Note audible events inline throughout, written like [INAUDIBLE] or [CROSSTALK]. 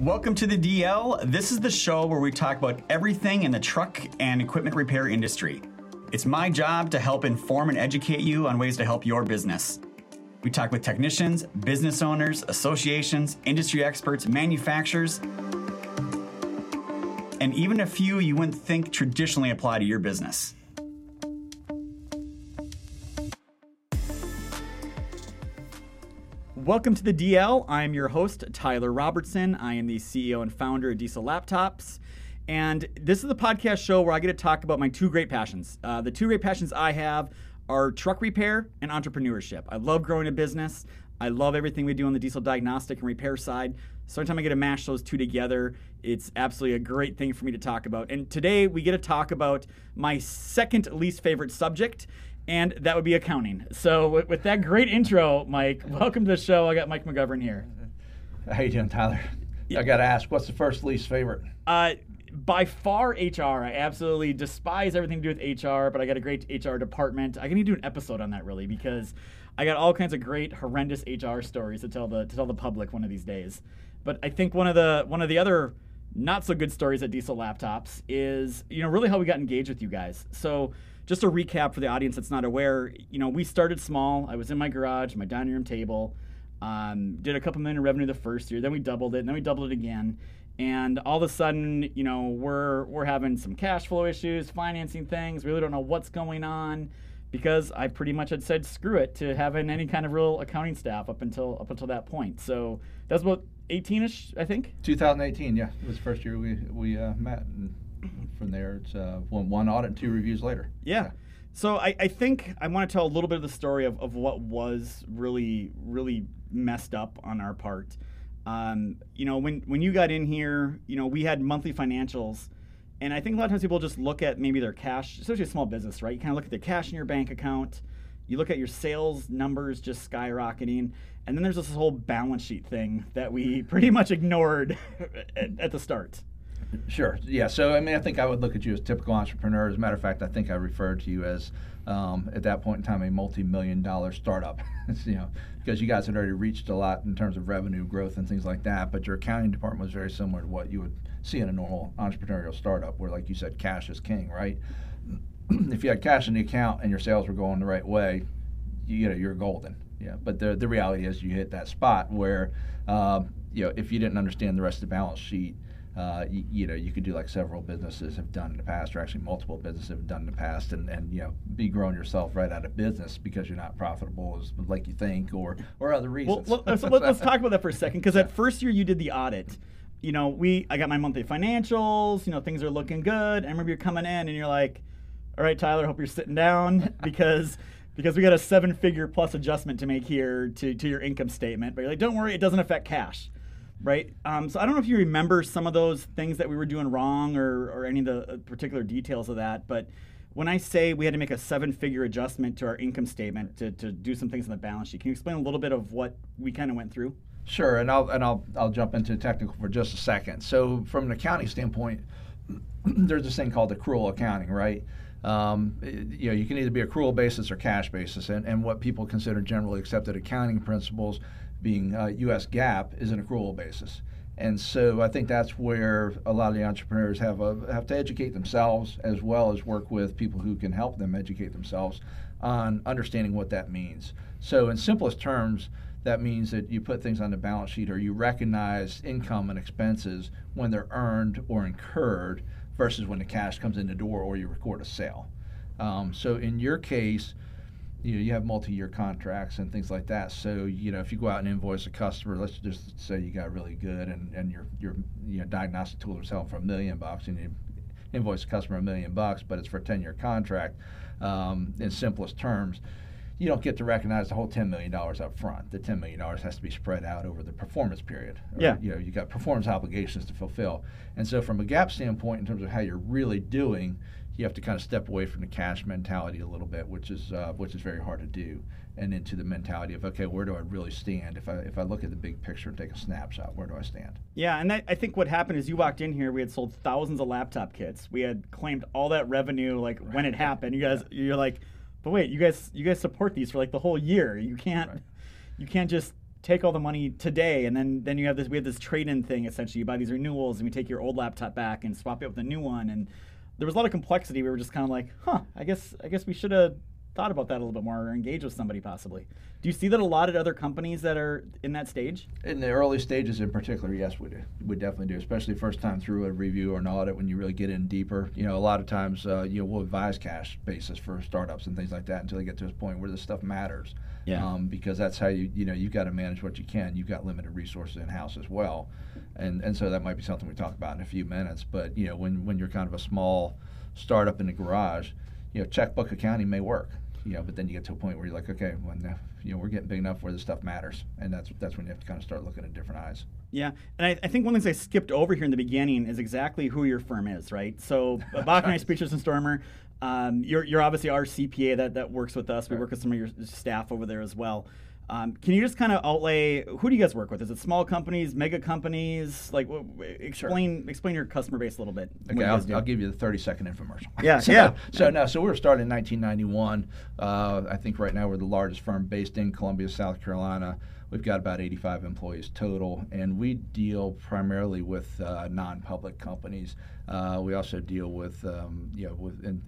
Welcome to the DL. This is the show where we talk about everything in the truck and equipment repair industry. It's my job to help inform and educate you on ways to help your business. We talk with technicians, business owners, associations, industry experts, manufacturers, and even a few you wouldn't think traditionally apply to your business. Welcome to the DL. I'm your host, Tyler Robertson. I am the CEO and founder of Diesel Laptops. And this is the podcast show where I get to talk about my two great passions. Uh, the two great passions I have are truck repair and entrepreneurship. I love growing a business. I love everything we do on the diesel diagnostic and repair side. So anytime I get to mash those two together, it's absolutely a great thing for me to talk about. And today we get to talk about my second least favorite subject, and that would be accounting. So with, with that great intro, Mike, welcome to the show. I got Mike McGovern here. How you doing, Tyler? I got to ask, what's the first least favorite? Uh, by far HR. I absolutely despise everything to do with HR, but I got a great HR department. I need to do an episode on that really because I got all kinds of great horrendous HR stories to tell the to tell the public one of these days. But I think one of the one of the other not so good stories at Diesel Laptops is you know really how we got engaged with you guys. So just a recap for the audience that's not aware, you know, we started small. I was in my garage, my dining room table. Um, did a couple million in revenue the first year, then we doubled it, and then we doubled it again and all of a sudden, you know, we're we're having some cash flow issues, financing things. We really don't know what's going on because I pretty much had said screw it to having any kind of real accounting staff up until up until that point. So that's about 18ish, I think. 2018, yeah, it was the first year we we uh, met, and from there it's uh, one one audit, and two reviews later. Yeah. yeah. So I, I think I want to tell a little bit of the story of, of what was really really messed up on our part. Um, you know, when when you got in here, you know, we had monthly financials, and I think a lot of times people just look at maybe their cash, especially a small business, right? You kind of look at the cash in your bank account, you look at your sales numbers just skyrocketing, and then there's this whole balance sheet thing that we [LAUGHS] pretty much ignored [LAUGHS] at, at the start. Sure. Yeah. So I mean, I think I would look at you as typical entrepreneur. As a matter of fact, I think I referred to you as um, at that point in time a multi-million dollar startup. [LAUGHS] you know, because you guys had already reached a lot in terms of revenue growth and things like that. But your accounting department was very similar to what you would see in a normal entrepreneurial startup, where, like you said, cash is king, right? [CLEARS THROAT] if you had cash in the account and your sales were going the right way, you know you're golden. Yeah. But the the reality is you hit that spot where, um, you know, if you didn't understand the rest of the balance sheet uh, you, you, know, you could do like several businesses have done in the past, or actually multiple businesses have done in the past, and, and you know, be growing yourself right out of business because you're not profitable as like you think, or or other reasons. Well, [LAUGHS] let's, let's talk about that for a second, because yeah. at first year you did the audit. You know, we I got my monthly financials. You know, things are looking good. I remember you're coming in and you're like, "All right, Tyler, hope you're sitting down [LAUGHS] because." because we got a seven figure plus adjustment to make here to, to your income statement. But you're like, don't worry, it doesn't affect cash right? Um, so I don't know if you remember some of those things that we were doing wrong or, or any of the uh, particular details of that, but when I say we had to make a seven figure adjustment to our income statement to, to do some things on the balance sheet, can you explain a little bit of what we kind of went through? Sure, and I'll and I'll I'll jump into technical for just a second. So from an accounting standpoint, [CLEARS THROAT] there's this thing called accrual accounting, right? Um, you know, you can either be accrual basis or cash basis, and, and what people consider generally accepted accounting principles being uh, U.S. GAAP, is an accrual basis. And so I think that's where a lot of the entrepreneurs have a, have to educate themselves as well as work with people who can help them educate themselves on understanding what that means. So in simplest terms, that means that you put things on the balance sheet or you recognize income and expenses when they're earned or incurred versus when the cash comes in the door or you record a sale. Um, so in your case, you know you have multi-year contracts and things like that. So you know if you go out and invoice a customer, let's just say you got really good and, and your your you know diagnostic tool is selling for a million bucks and you invoice a customer a million bucks, but it's for a 10-year contract. Um, in simplest terms, you don't get to recognize the whole $10 million up front. The $10 million has to be spread out over the performance period. Or, yeah. You know, you got performance obligations to fulfill. And so from a GAAP standpoint, in terms of how you're really doing, you have to kind of step away from the cash mentality a little bit, which is uh, which is very hard to do, and into the mentality of okay, where do I really stand? If I if I look at the big picture and take a snapshot, where do I stand? Yeah, and that, I think what happened is you walked in here, we had sold thousands of laptop kits, we had claimed all that revenue like right. when it happened. You guys, you're like, but wait, you guys you guys support these for like the whole year. You can't right. you can't just take all the money today, and then then you have this we have this trade-in thing essentially. You buy these renewals, and we take your old laptop back and swap it with a new one, and there was a lot of complexity. We were just kind of like, huh, I guess I guess we should have thought about that a little bit more or engage with somebody possibly. Do you see that a lot at other companies that are in that stage? In the early stages, in particular, yes, we do. We definitely do, especially first time through a review or an audit when you really get in deeper. You know, a lot of times, uh, you know, we'll advise cash basis for startups and things like that until they get to a point where this stuff matters. Yeah. Um, because that's how you, you know, you've got to manage what you can. You've got limited resources in house as well, and and so that might be something we talk about in a few minutes. But you know, when when you're kind of a small startup in the garage, you know, checkbook accounting may work you know, but then you get to a point where you're like, okay, when the, you know we're getting big enough where the stuff matters, and that's that's when you have to kind of start looking at different eyes. Yeah, and I, I think one of the things I skipped over here in the beginning is exactly who your firm is, right? So [LAUGHS] Bauknight Pietras and Stormer, um, you're you're obviously our CPA that that works with us. We work with some of your staff over there as well. Um, can you just kind of outlay who do you guys work with? Is it small companies, mega companies? Like, explain sure. explain your customer base a little bit. Okay, I'll, I'll, give you the thirty second infomercial. Yeah, [LAUGHS] so, yeah. So no, so we were started in 1991. Uh, I think right now we're the largest firm based in Columbia, South Carolina. We've got about 85 employees total, and we deal primarily with uh, non-public companies. Uh, we also deal with, um, you know, with. In,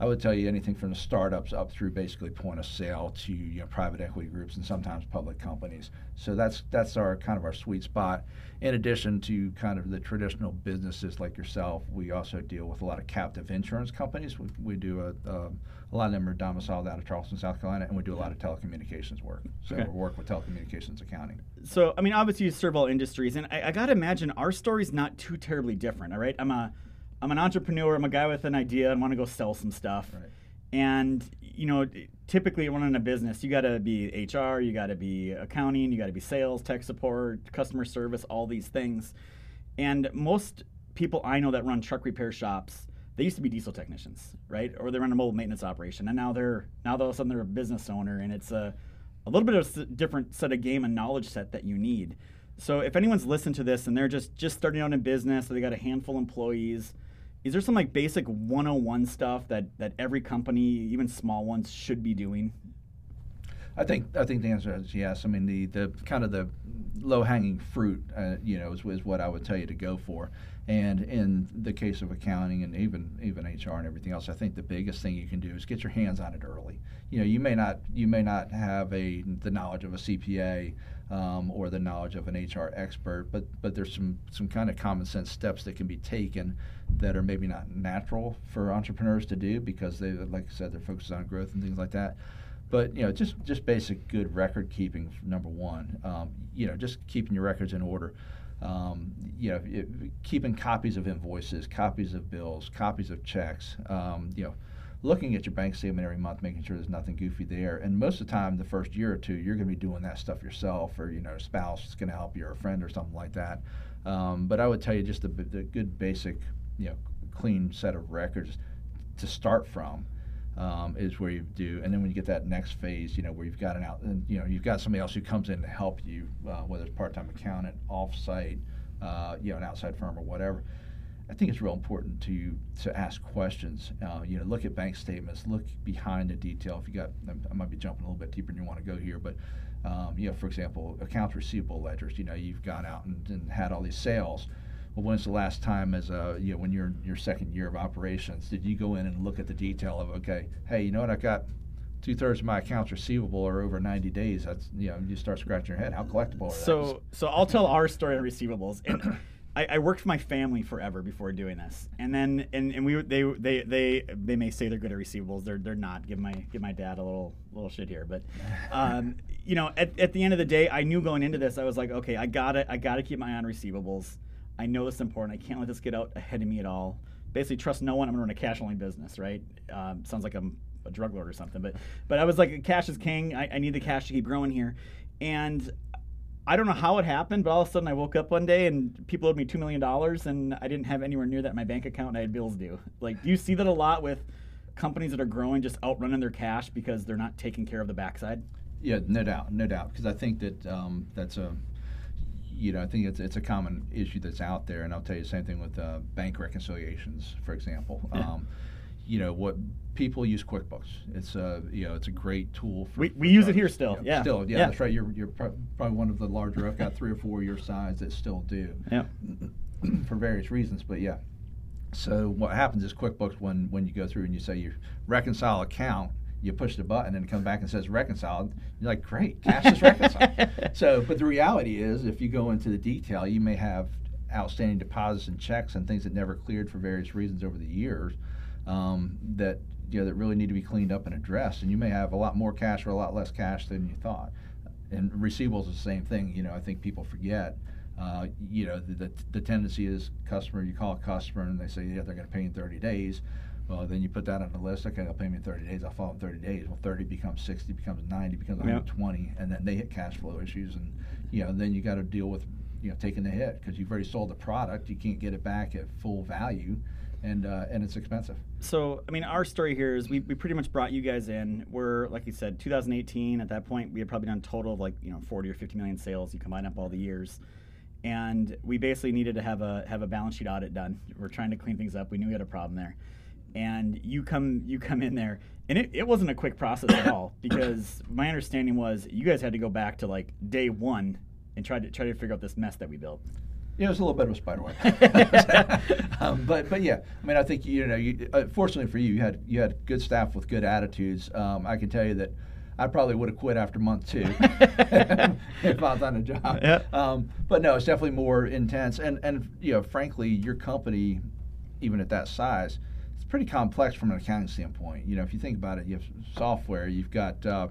I would tell you anything from the startups up through basically point of sale to you know, private equity groups and sometimes public companies. So that's that's our kind of our sweet spot. In addition to kind of the traditional businesses like yourself, we also deal with a lot of captive insurance companies. We, we do a, a, a lot of them are domiciled out of Charleston, South Carolina, and we do a lot of telecommunications work. So okay. we work with telecommunications accounting. So I mean, obviously you serve all industries, and I, I got to imagine our story's not too terribly different. All right, I'm a I'm an entrepreneur. I'm a guy with an idea I want to go sell some stuff. Right. And you know, typically running a business, you got to be HR, you got to be accounting, you got to be sales, tech support, customer service, all these things. And most people I know that run truck repair shops, they used to be diesel technicians, right? Or they run a mobile maintenance operation, and now they're now all of a sudden they're a business owner, and it's a a little bit of a different set of game and knowledge set that you need. So if anyone's listened to this and they're just just starting out in business, or they got a handful of employees is there some like basic 101 stuff that that every company even small ones should be doing I think I think the answer is yes. I mean the, the kind of the low hanging fruit, uh, you know, is, is what I would tell you to go for. And in the case of accounting and even even HR and everything else, I think the biggest thing you can do is get your hands on it early. You know, you may not you may not have a the knowledge of a CPA um, or the knowledge of an HR expert, but but there's some some kind of common sense steps that can be taken that are maybe not natural for entrepreneurs to do because they, like I said, they're focused on growth and things like that. But you know, just just basic good record keeping. Number one, um, you know, just keeping your records in order. Um, you know, it, keeping copies of invoices, copies of bills, copies of checks. Um, you know, looking at your bank statement every month, making sure there's nothing goofy there. And most of the time, the first year or two, you're going to be doing that stuff yourself, or you know, a spouse is going to help you, or a friend, or something like that. Um, but I would tell you just the, the good basic you know clean set of records to start from um, is where you do, and then when you get that next phase, you know, where you've got an out, and you know, you've got somebody else who comes in to help you, uh, whether it's part-time accountant, off-site, uh, you know, an outside firm or whatever. I think it's real important to to ask questions. Uh, you know, look at bank statements, look behind the detail. If you got, I might be jumping a little bit deeper than you want to go here, but um, you know, for example, accounts receivable ledgers. You know, you've gone out and, and had all these sales well, when's the last time, as a you know, when you're in your second year of operations, did you go in and look at the detail of okay, hey, you know what, I've got two thirds of my accounts receivable are over 90 days. That's you know, you start scratching your head. How collectible are so, those? So I'll tell our story on receivables. And I, I, worked for my family forever before doing this, and then and, and we they they they they may say they're good at receivables. They're they're not. Give my give my dad a little little shit here, but um, you know, at, at the end of the day, I knew going into this, I was like, okay, I got it. I got to keep my eye on receivables. I know this is important. I can't let this get out ahead of me at all. Basically, trust no one. I'm gonna run a cash only business, right? Um, sounds like I'm a drug lord or something, but but I was like, cash is king. I, I need the cash to keep growing here, and I don't know how it happened, but all of a sudden I woke up one day and people owed me two million dollars, and I didn't have anywhere near that in my bank account, and I had bills due. Like, do you see that a lot with companies that are growing, just outrunning their cash because they're not taking care of the backside? Yeah, no doubt, no doubt. Because I think that um, that's a you know, I think it's it's a common issue that's out there, and I'll tell you the same thing with uh, bank reconciliations, for example. Yeah. Um, you know what people use QuickBooks. It's a you know it's a great tool. For, we for we use it here still. Yeah. Still, yeah, Yeah. that's right. You're you're probably one of the larger. I've got three or four your size that still do [LAUGHS] Yeah. [CLEARS THROAT] for various reasons. But yeah. So what happens is QuickBooks when when you go through and you say you reconcile account, you push the button and it comes back and says reconciled. You're like, great, cash is reconciled. [LAUGHS] so, but the reality is, if you go into the detail, you may have outstanding deposits and checks and things that never cleared for various reasons over the years um, that you know that really need to be cleaned up and addressed. And you may have a lot more cash or a lot less cash than you thought. And receivables is the same thing. You know, I think people forget. Uh, you know, the, the, the tendency is customer. You call a customer and they say, yeah, they're going to pay in 30 days. Well, then you put that on the list. Okay, they'll pay me in 30 days. I'll follow in 30 days. Well, 30 becomes 60, becomes 90, becomes Yep. 120, and then they hit cash flow issues, and you know, then you got to deal with you know taking the hit because you've already sold the product. You can't get it back at full value, and uh, and it's expensive. So, I mean, our story here is we, we pretty much brought you guys in. We're, like you said, 2018. At that point, we had probably done a total of like, you know, 40 or 50 million sales. You combine up all the years. And we basically needed to have a have a balance sheet audit done. We're trying to clean things up. We knew we had a problem there. And you come you come in there and it, it wasn't a quick process at all [COUGHS] because my understanding was you guys had to go back to like day one and try to try to figure out this mess that we built. Yeah, it was a little bit of a spider web. [LAUGHS] um, but but yeah, I mean, I think you know, you, uh, fortunately for you, you had you had good staff with good attitudes. Um, I can tell you that I probably would have quit after month two [LAUGHS] [LAUGHS] if I was on a job. Yeah. Um, but no, it's definitely more intense, and and you know, frankly, your company, even at that size, pretty complex from an accounting standpoint. You know, if you think about it, you have software, you've got. Uh,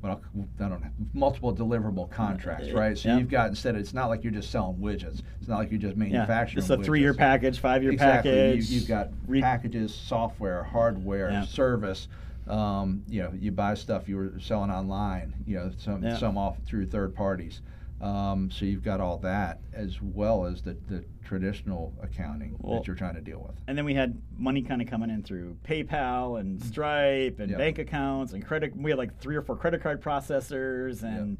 well, I don't know, multiple deliverable contracts, right? So Yeah. you've got instead of, it's not like you're just selling widgets. It's not like you're just Yeah, manufacturing. it's a three-year package, five-year Exactly. package. You, have got re- packages, software, hardware, Yeah. service. Um, you know, you buy stuff you were selling online. You know, some Yeah. some off through third parties. Um, so you've got all that as well as the, the traditional accounting Well- that you're trying to deal with. and then we had money kind of coming in through PayPal and Stripe and Yep. bank accounts and credit. We had like three or four credit card processors, and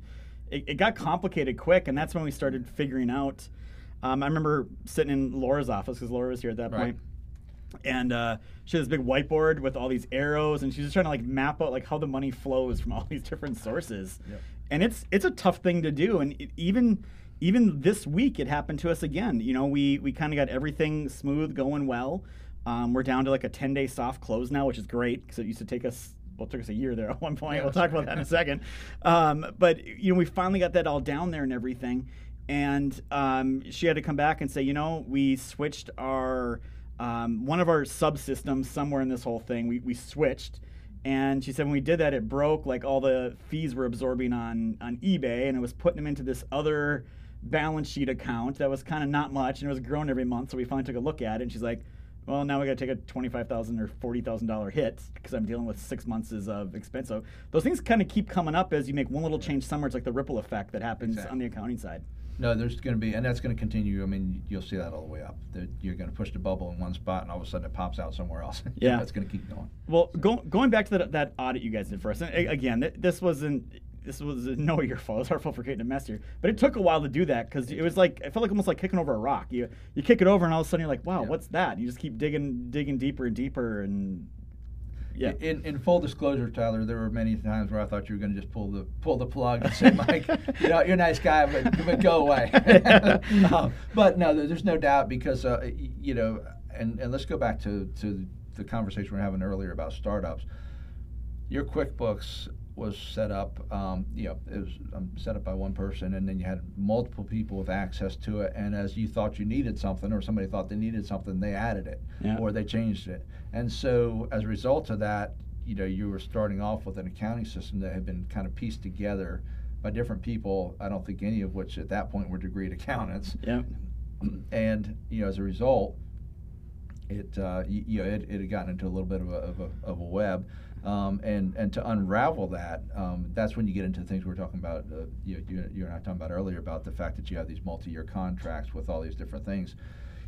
it, it got complicated quick. And that's when we started figuring out. Um, I remember sitting in Laura's office because Laura was here at that Right. point, and uh, she has this big whiteboard with all these arrows, and she's just trying to like map out like how the money flows from all these different sources. Yep. And it's it's a tough thing to do, and it, even even this week it happened to us again. You know, we we kind of got everything smooth, going well. Um, we're down to like a 10 day soft close now, which is great because it used to take us. Well, it took us a year there [LAUGHS] at one point. Yeah, we'll talk about that in a second. Um, but you know, we finally got that all down there and everything. And um, she had to come back and say, you know, we switched our um, one of our subsystems somewhere in this whole thing. We we switched, and she said when we did that, it broke like all the fees we're absorbing on on eBay, and it was putting them into this other balance sheet account that was kind of not much, and it was growing every month. So we finally took a look at it, and she's like, "Well, now we got to take a twenty-five thousand or forty thousand dollar hit because I'm dealing with six months of expense." So those things kind of keep coming up as you make one little change somewhere. It's like the ripple effect that happens Exactly. on the accounting side. No, there's going to be, and that's going to continue. I mean, you'll see that all the way up. That you're going to push the bubble in one spot, and all of a sudden it pops out somewhere else. [LAUGHS] Yeah. that's going to keep going. Well, go, going back to that, that audit you guys did for us, and again, th- this wasn't this was uh, no [LAUGHS] your fault. It's our fault for creating a mess here. But it took a while to do that because it was like it felt like almost like kicking over a rock. You you kick it over, and all of a sudden you're like, wow, Yeah. what's that? You just keep digging digging deeper and deeper, and yeah. In, in full disclosure, Tyler, there were many times where I thought you were going to just pull the pull the plug and say, "Mike, [LAUGHS] you know, you're a nice guy, but, but go away." [LAUGHS] [LAUGHS] Um, but no, there's no doubt because uh, you know, and, and let's go back to to the conversation we were having earlier about startups. Your QuickBooks was set up, um, you know, it was um, set up by one person, and then you had multiple people with access to it. And as you thought you needed something, or somebody thought they needed something, they added it, Yeah. or they changed it. And so, as a result of that, you know, you were starting off with an accounting system that had been kind of pieced together by different people. I don't think any of which at that point were degreed [LAUGHS] accountants. yeah. And you know, as a result, it uh, you, you know it, it had gotten into a little bit of a, of a, of a web. Um, and and to unravel that, um, that's when you get into things we were talking about. Uh, you, you, you and I talking about earlier about the fact that you have these multi-year contracts with all these different things.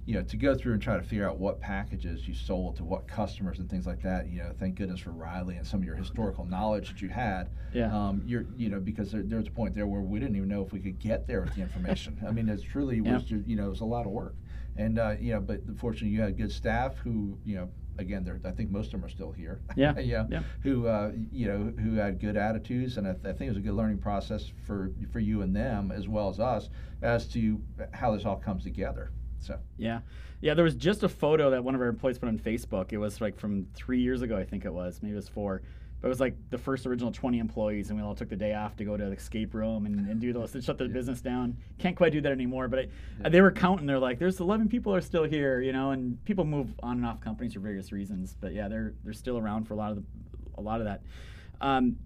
You know, to go through and try to figure out what packages you sold to what customers and things like that. You know, thank goodness for Riley and some of your historical knowledge that you had. Yeah. Um, you're, you know, because there, there was a point there where we didn't even know if we could get there with the information. [LAUGHS] I mean, it's truly was, Yeah. just, you know, it was a lot of work. And uh, you know, but fortunately, you had good staff who, you know, again, they're, I think most of them are still here. Yeah. [LAUGHS] yeah. Yeah. Who uh, you know who had good attitudes, and I, th- I think it was a good learning process for for you and them as well as us as to how this all comes together. So Yeah. Yeah, there was just a photo that one of our employees put on Facebook. It was like from three years ago, I think it was. Maybe it was four. But it was like the first original 20 employees, and we all took the day off to go to the escape room and, and do those, to shut the business down. Can't quite do that anymore, but I, they were counting. They're like, there's 11 people are still here, you know, and people move on and off companies for various reasons. But yeah, they're they're still around for a lot of the, a lot of that. Um,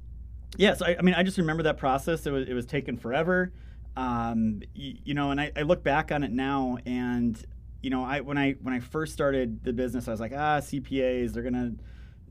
yeah, so I, I mean, I just remember that process. It was it was taken forever, um, y- you know, and I, I look back on it now, and you know, I when I when I first started the business, I was like, ah, CPAs, they're gonna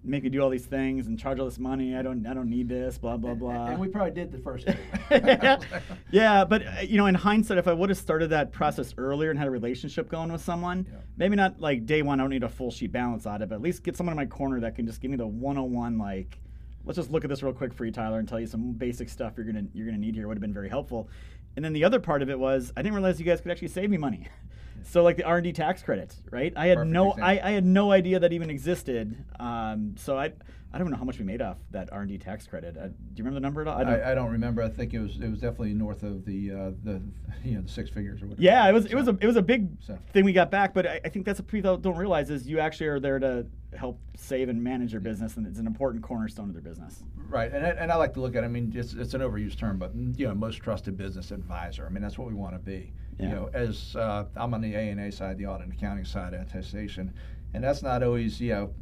make me do all these things and charge all this money. I don't I don't need this, blah blah blah. and we probably did the first [LAUGHS] two. [LAUGHS] yeah, but you know, in hindsight, if I would have started that process earlier and had a relationship going with someone, Yeah. maybe not like day one, I don't need a full sheet balance audit, but at least get someone in my corner that can just give me the 101, like, let's just look at this real quick for you, Tyler, and tell you some basic stuff you're gonna you're gonna need here would have been very helpful. And then the other part of it was I didn't realize you guys could actually save me money. [LAUGHS] So like the R and D tax credit, right? I had Perfect no. I, I had no idea that even existed. Um, so I I don't know how much we made off that R and D tax credit. Uh, do you remember the number at all? I don't, I, I don't remember. I think it was it was definitely north of the uh, the [LAUGHS] you know the six figures or whatever. Yeah, it was it was a it was a big So- thing we got back, but I, I think that's what people don't realize is you actually are there to help save and manage your business, and it's an important cornerstone of their business. Right, and I, and I like to look at. it, I mean, it's, it's an overused term, but you know, most trusted business advisor. I mean, that's what we want to be. Yeah. You know, as uh, I'm on the A and A side, the audit and accounting side, attestation, and that's not always you know,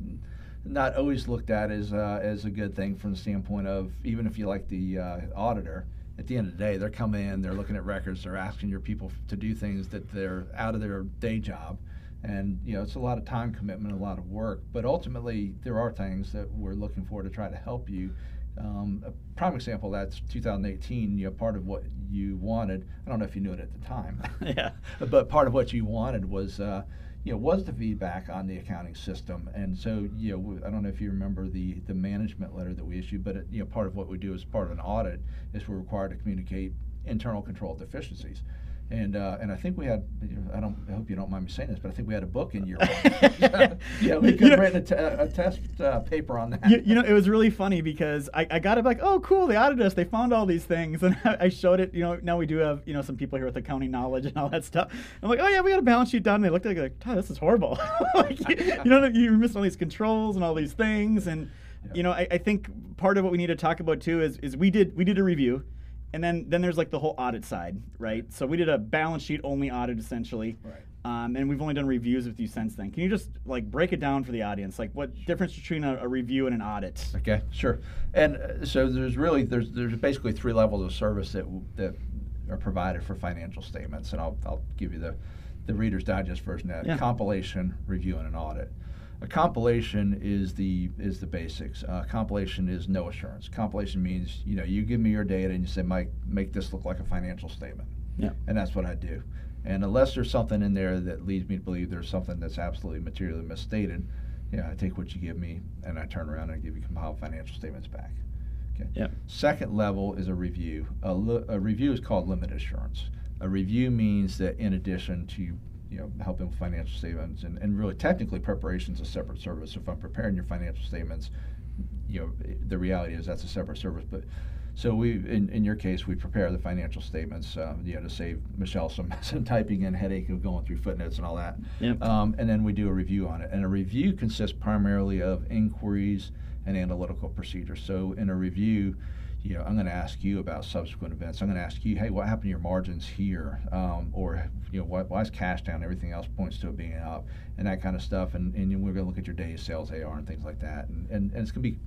not always looked at as uh, as a good thing from the standpoint of even if you like the uh, auditor. At the end of the day, they're coming in, they're looking at records, they're asking your people to do things that they're out of their day job, and you know it's a lot of time commitment, a lot of work. But ultimately, there are things that we're looking for to try to help you. Um, a prime example that's 2018. You know, part of what you wanted. I don't know if you knew it at the time. [LAUGHS] yeah, [LAUGHS] but part of what you wanted was uh, you know was the feedback on the accounting system and so you know i don't know if you remember the the management letter that we issued but it, you know part of what we do as part of an audit is we're required to communicate internal control deficiencies and uh, and I think we had I don't I hope you don't mind me saying this but I think we had a book in year [LAUGHS] one. [LAUGHS] yeah, we could have written a, test uh, paper on that. you, you know, it was really funny because I, I got it like, oh, cool, they audited us, they found all these things, [LAUGHS] and I showed it. You know, now we do have you know some people here with accounting knowledge and all that stuff. I'm like, oh yeah, we got a balance sheet done. And they looked at it like, Todd, this is horrible. like, you, you know, you're missing all these controls and all these things, and you know, I, I think part of what we need to talk about too is is we did we did a review. And then, then there's like the whole audit side, right? So we did a balance sheet only audit essentially, Right. um, and we've only done reviews with you since then. Can you just like break it down for the audience? Like what difference between a, a review and an audit? Okay, sure. And uh, so there's really there's there's basically three levels of service that that are provided for financial statements, and I'll I'll give you the the Reader's Digest version of that: Yeah. compilation, review, and an audit. A compilation is the is the basics. Uh, compilation is no assurance. Compilation means you know you give me your data and you say, Mike, make this look like a financial statement Yeah. and that's what I do. And unless there's something in there that leads me to believe there's something that's absolutely materially misstated, you know, I take what you give me and I turn around and I give you compiled financial statements back. Okay. Yeah. Second level is a review. A, li- a review is called limited assurance. A review means that in addition to you know helping with financial statements and, and really technically preparation is a separate service. If I'm preparing your financial statements, you know the reality is that's a separate service. But so we in, in your case we prepare the financial statements um, you know to save Michelle some [LAUGHS] some typing and headache of going through footnotes and all that. Yep. Um, and then we do a review on it. And a review consists primarily of inquiries and analytical procedures. So in a review, you know, I'm going to ask you about subsequent events. I'm going to ask you, hey, what happened to your margins here? Um, or, you know, why, why is cash down? Everything else points to it being up and that kind of stuff. And, and we're going to look at your days sales AR and things like that. And, and, and it's going to be,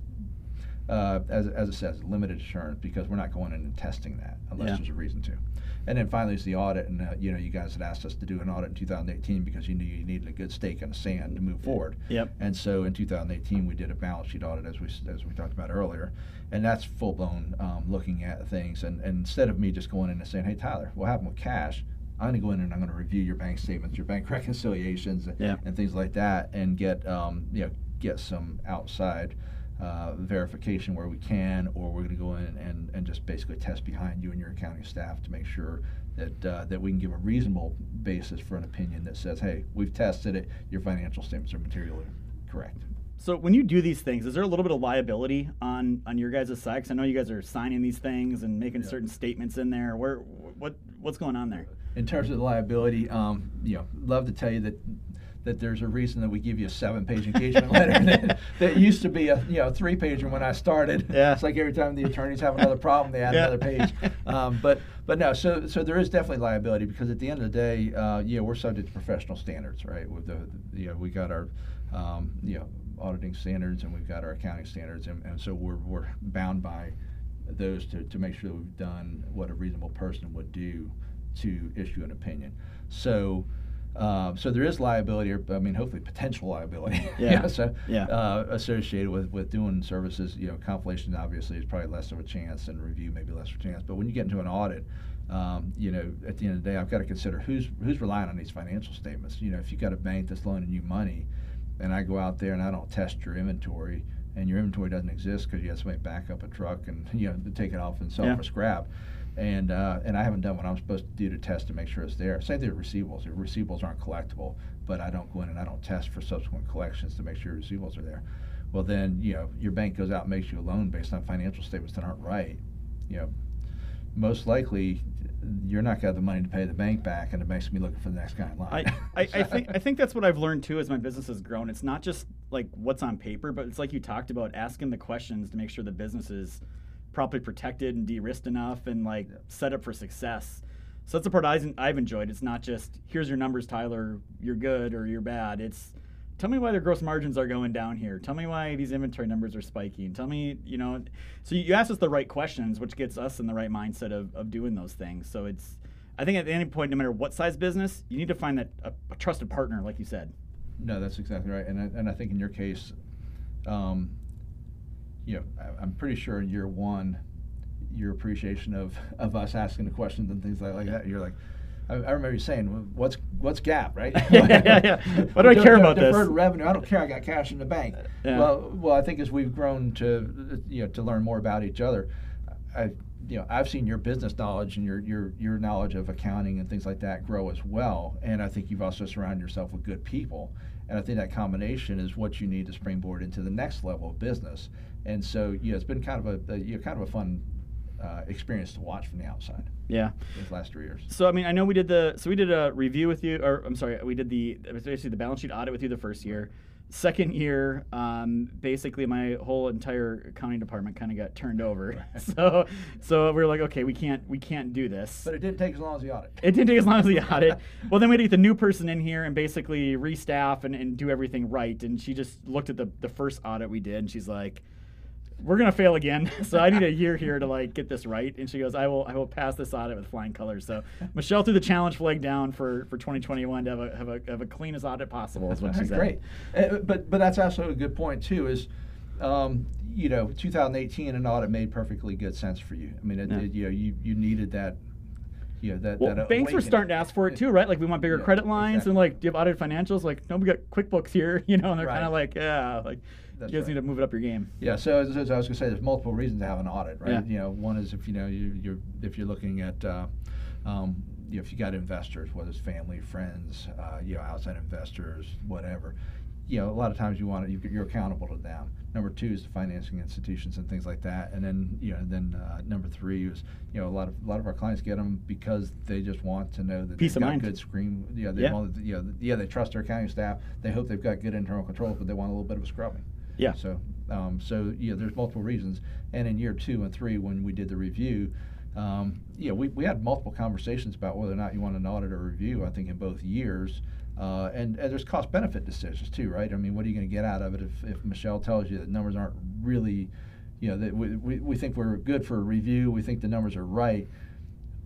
uh, as, as it says, limited assurance because we're not going in and testing that unless Yeah. there's a reason to. And then finally is the audit. And, uh, you know, you guys had asked us to do an audit in 2018 because you knew you needed a good stake in the sand to move forward. Yep. And so in 2018, we did a balance sheet audit, as we as we talked about earlier, and that's full blown um, looking at things. And, and instead of me just going in and saying, "Hey, Tyler, what happened with cash?" I'm going to go in and I'm going to review your bank statements, your bank [LAUGHS] reconciliations, Yeah. and things like that, and get um, you know get some outside. Uh, verification where we can, or we're going to go in and, and just basically test behind you and your accounting staff to make sure that uh, that we can give a reasonable basis for an opinion that says, hey, we've tested it, your financial statements are materially correct. So when you do these things, is there a little bit of liability on on your guys' side? Because I know you guys are signing these things and making Yeah. certain statements in there. Where what what's going on there? In terms of the liability, um, you know, love to tell you that that there's a reason that we give you a seven-page engagement letter [LAUGHS] that, that used to be a you know three-pager when I started. Yeah. It's like every time the attorneys have another problem, they add Yeah. another page. Um, but but no, so so there is definitely liability because at the end of the day, uh, yeah, we're subject to professional standards, right? With the, the you know we got our um, you know auditing standards and we've got our accounting standards, and, and so we're we're bound by those to, to make sure that we've done what a reasonable person would do to issue an opinion. So, uh, so there is liability, or I mean, hopefully potential liability. Yeah. [LAUGHS] so, Yeah. Uh, associated with, with doing services, you know, compilation obviously is probably less of a chance, and review maybe less of a chance. But when you get into an audit, um, you know, at the end of the day, I've got to consider who's who's relying on these financial statements. You know, if you've got a bank that's loaning you money, and I go out there and I don't test your inventory, and your inventory doesn't exist because you had somebody back up a truck and [LAUGHS] you know take it off and sell Yeah. for scrap, and uh, and I haven't done what I'm supposed to do to test to make sure it's there. Same thing with receivables. Your receivables aren't collectible, but I don't go in and I don't test for subsequent collections to make sure your receivables are there. Well, then you know your bank goes out and makes you a loan based on financial statements that aren't right. You know, most likely you're not going to have the money to pay the bank back, and it makes me looking for the next guy in line. I, I, I [LAUGHS] think I think that's what I've learned too as my business has grown. It's not just like what's on paper, but it's like you talked about asking the questions to make sure the business is properly protected and de-risked enough and like set up for success. So that's the part I've I've enjoyed. It's not just here's your numbers, Tyler, you're good or you're bad. It's tell me why their gross margins are going down here. Tell me why these inventory numbers are spiking. Tell me, you know, so you ask us the right questions, which gets us in the right mindset of, of doing those things. So it's, I think at any point, no matter what size business, you need to find that a, a trusted partner, like you said. No, that's exactly right, and I, and I think in your case, um, you know, I'm pretty sure in year one, your appreciation of, of us asking the questions and things like, like that, you're like, I, I remember you saying, "What's what's GAAP, right?" [LAUGHS] Yeah, yeah, yeah. What do I [LAUGHS] care about this? Deferred revenue. I don't care. I got cash in the bank. Yeah. Well, well, I think as we've grown to you know to learn more about each other, I you know I've seen your business knowledge and your your your knowledge of accounting and things like that grow as well, and I think you've also surrounded yourself with good people, and I think that combination is what you need to springboard into the next level of business. And so, yeah, it's been kind of a, a you know, kind of a fun uh, experience to watch from the outside Yeah. these last three years. So I mean, I know we did the so we did a review with you, or I'm sorry, we did the basically the balance sheet audit with you the first year. Second year, um, basically my whole entire accounting department kind of got turned over. [LAUGHS] [LAUGHS] So so we were like, okay, we can't we can't do this. But it didn't take as long as the audit. It didn't take as long as the audit. [LAUGHS] Well, then we had to get the new person in here and basically restaff and, and do everything right. And she just looked at the, the first audit we did and she's like, we're gonna fail again. [LAUGHS] So I need a year here to like get this right. And she goes, I will I will pass this audit with flying colors. So Michelle threw the challenge flag down for, for 2021 to have a have a have a cleanest audit possible. Is what she said. Great, Uh, but but that's also a good point too. Is um, you know 2018 an audit made perfectly good sense for you. I mean, it, Yeah. it, you know you you needed that. You know, that, Well, that banks were starting to ask for it too, right? Like we want bigger Yeah, credit lines exactly. and like, do you have audited financials? Like, no, we got QuickBooks here, [LAUGHS] you know, and they're Right. kind of like, yeah, like That's you guys right. need to move it up your game. Yeah, so as, as I was going to say, there's multiple reasons to have an audit, right? Yeah. You know, one is if you know you, you're if you're looking at, uh, um, you know, if you got investors, whether it's family, friends, uh, you know, outside investors, whatever. You know, a lot of times you want to, you, you're accountable to them. Number two is the financing institutions and things like that, and then you know, then uh, number three is you know a lot of a lot of our clients get them because they just want to know that Peace they've got mind. good screen. Yeah, they Yeah. want, you know, yeah, they trust their accounting staff. They hope they've got good internal controls, but they want a little bit of a scrubbing. Yeah. So, um, so yeah, there's multiple reasons. And in year two and three, when we did the review, um, yeah, we, we had multiple conversations about whether or not you want an audit or review. I think in both years, uh, and, and there's cost benefit decisions too, right? I mean, what are you going to get out of it if, if Michelle tells you that numbers aren't really, you know, that we, we, we think we're good for a review, we think the numbers are right.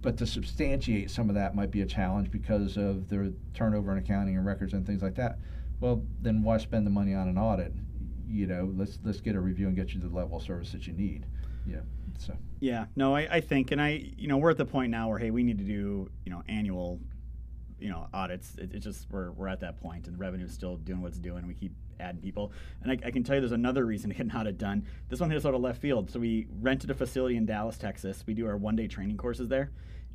But to substantiate some of that might be a challenge because of the turnover in accounting and records and things like that. Well, then why spend the money on an audit? You know, let's let's get a review and get you the level of service that you need. Yeah. So Yeah, no, I, I think, and I, you know, we're at the point now where hey, we need to do, you know, annual, you know, audits. It, it's just we're we're at that point, and revenue is still doing what it's doing. We keep adding people, and I, I can tell you, there's another reason to get [LAUGHS] an audit done. This one hit us out of left field. So we rented a facility in Dallas, Texas. We do our one day training courses there,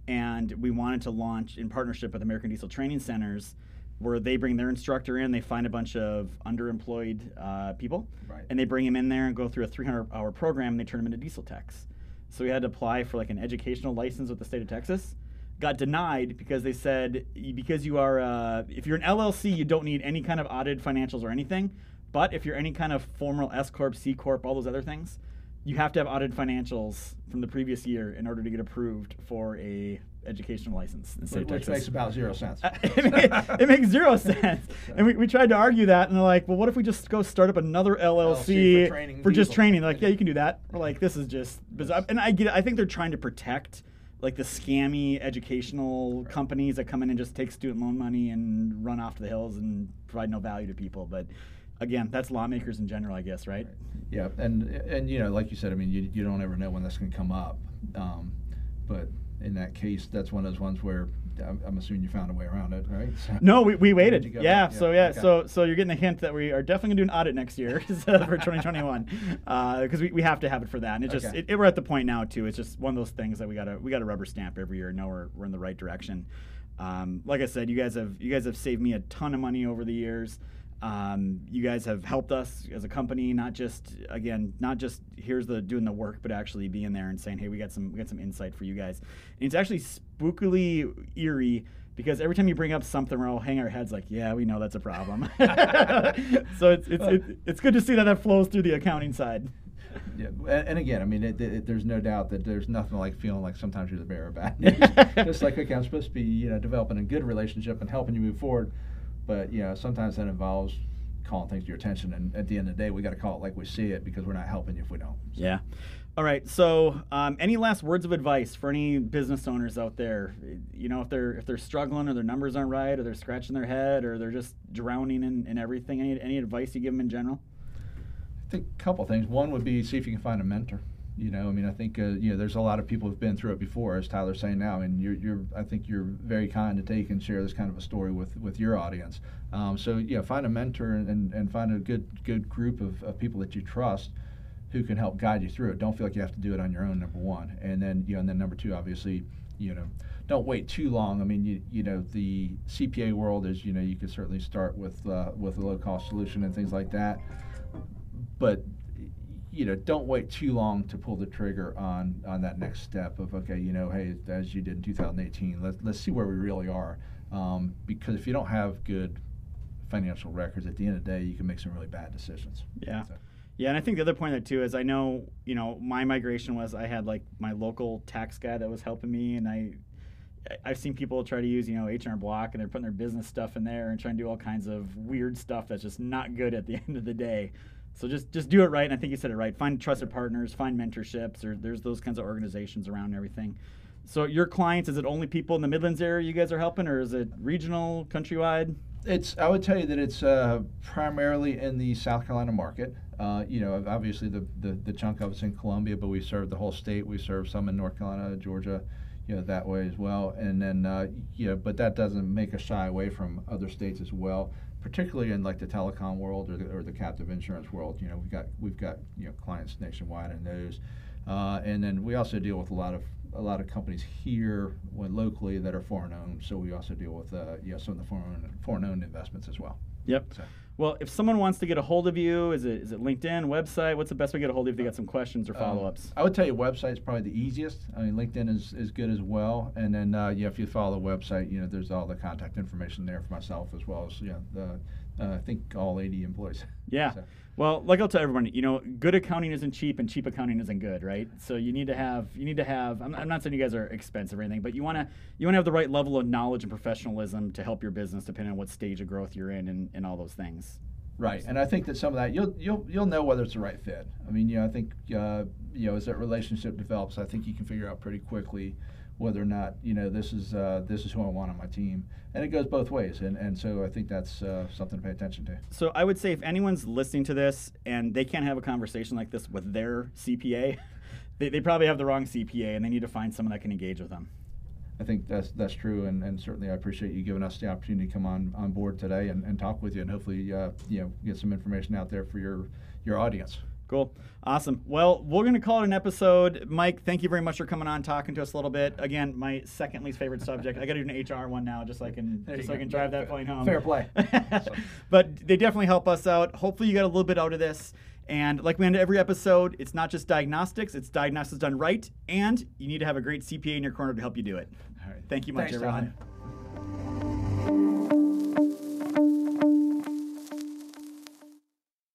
and we wanted to launch in partnership with American Diesel Training Centers. Where they bring their instructor in, they find a bunch of underemployed uh, people, Right. and they bring them in there and go through a 300 hour program and they turn them into diesel techs. So we had to apply for like an educational license with the state of Texas. Got denied because they said because you are uh, if you're an LLC, you don't need any kind of audited financials or anything. But if you're any kind of formal S corp, C corp, all those other things, you have to have audited financials from the previous year in order to get approved for a educational license in the state of Which Texas. makes about zero sense. [LAUGHS] it, it makes zero sense. And we, we tried to argue that, and they're like, well, what if we just go start up another LLC for training for just training? Like, yeah, you can do that. We're like, this is just bizarre. And I get it. I think they're trying to protect like the scammy educational companies that come in and just take student loan money and run off to the hills and provide no value to people. But again, that's lawmakers in general, I guess, right? Yeah, and and you know, like you said, I mean, you, you don't ever know when that's going to come up. Um, but in that case, that's one of those ones where I'm, I'm assuming you found a way around it, right? So- No, we, we waited. go? Yeah, so yeah, okay. so so you're getting a hint that we are definitely gonna do an audit next year [LAUGHS] for 2021 because [LAUGHS] we, we have to have it for that. And it just Okay. it, it- we're at the point now too. It's just one of those things that we gotta we gotta rubber stamp every year and know we're, we're in the right direction. Um, like I said, you guys have you guys have saved me a ton of money over the years. Um, you guys have helped us as a company, not just again, not just here's the doing the work, but actually being there and saying, hey, we got some we got some insight for you guys. And it's actually spookily eerie because every time you bring up something, we're all hang our heads like, yeah, we know that's a problem. [LAUGHS] so it's it's it, it's good to see that that flows through the accounting side. Yeah, and, and again, I mean, it, it, there's no doubt that there's nothing like feeling like sometimes you're the bearer of bad [LAUGHS] news. Just like, okay, I'm supposed to be, you know, developing a good relationship and helping you move forward, but you know, sometimes that involves calling things to your attention. And at the end of the day, we got to call it like we see it because we're not helping you if we don't. Yeah. All right. So, um, any last words of advice for any business owners out there? You know, if they're if they're struggling or their numbers aren't right, or they're scratching their head, or they're just drowning in, in everything. Any any advice you give them in general? I think a couple things. One would be see if you can find a mentor. You know, I mean, I think uh, you know, there's a lot of people who've been through it before, as Tyler's saying now, and you're, you're, I think you're very kind to take and share this kind of a story with, with your audience. Um, so yeah, find a mentor and, and, find a good good group of, of people that you trust who can help guide you through it. Don't feel like you have to do it on your own. Number one, and then you know, and then number two, obviously, you know, don't wait too long. I mean, you, you know, the CPA world is, you know, you could certainly start with uh, with a low cost solution and things like that but you know, don't wait too long to pull the trigger on on that next step of okay, you know, hey, as you did in 2018, let's let's see where we really are. Um, because if you don't have good financial records, at the end of the day, you can make some really bad decisions. Yeah. So- Yeah, and I think the other point there too is I know, you know, my migration was I had like my local tax guy that was helping me, and I, I've seen people try to use you know H and R Block and they're putting their business stuff in there and trying to do all kinds of weird stuff that's just not good at the [LAUGHS] end of the day. So just just do it right. And I think you said it right. Find trusted partners, find mentorships, or there's those kinds of organizations around and everything. So your clients is it only people in the Midlands area you guys are helping, or is it regional, countrywide? It's. I would tell you that it's uh, primarily in the South Carolina market. Uh, you know, obviously the, the the chunk of it's in Columbia, but we serve the whole state. We serve some in North Carolina, Georgia, you know, that way as well. And then, uh, you know, but that doesn't make us shy away from other states as well. Particularly in like the telecom world or the, or the captive insurance world. You know, we've got we've got you know clients nationwide in those. Uh, and then we also deal with a lot of a lot of companies here when locally that are foreign owned. So we also deal with uh, you know some of the foreign foreign owned investments as well. Yep. So. Well, if someone wants to get a hold of you, is it is it LinkedIn, website? What's the best way to get a hold of you if they got some questions or Um, follow ups? I would tell you website's probably the easiest. I mean, LinkedIn is, is good as well. And then, uh, yeah, if you follow the website, you know, there's all the contact information there for myself as well as, you know, the, uh, I think all 80 employees. yeah. [LAUGHS] So, Well, like I'll tell everyone, you know, good accounting isn't cheap, and cheap accounting isn't good, right? So you need to have, you need to have. I'm, I'm not saying you guys are expensive or anything, but you want to, you want to have the right level of knowledge and professionalism to help your business, depending on what stage of growth you're in, and, and all those things. right. And I think that some of that, you'll, you'll, you'll know whether it's the right fit. I mean, you know, I think, uh, you know, as that relationship develops, I think you can figure out pretty quickly whether or not, you know, this is, uh, this is who I want on my team. And it goes both ways. And, and so I think that's uh, something to pay attention to. So I would say if anyone's listening to this and they can't have a conversation like this with their CPA, [LAUGHS] they, they probably have the wrong CPA, and they need to find someone that can engage with them. I think that's that's true, and, and certainly I appreciate you giving us the opportunity to come on, on board today and, and talk with you, and hopefully uh, you know get some information out there for your your audience. Cool. Awesome. Well, we're going to call it an episode. Mike, thank you very much for coming on, talking to us a little bit. Again, my second least favorite subject. I got to do an HR one now, just so I can just so I can drive Yeah, that fair- point home. fair play. [LAUGHS] but they definitely help us out. Hopefully, you got a little bit out of this. And like we end every episode, it's not just diagnostics; it's diagnostics done right, and you need to have a great CPA in your corner to help you do it. All right. Thank you much, Thanks, everyone. Don.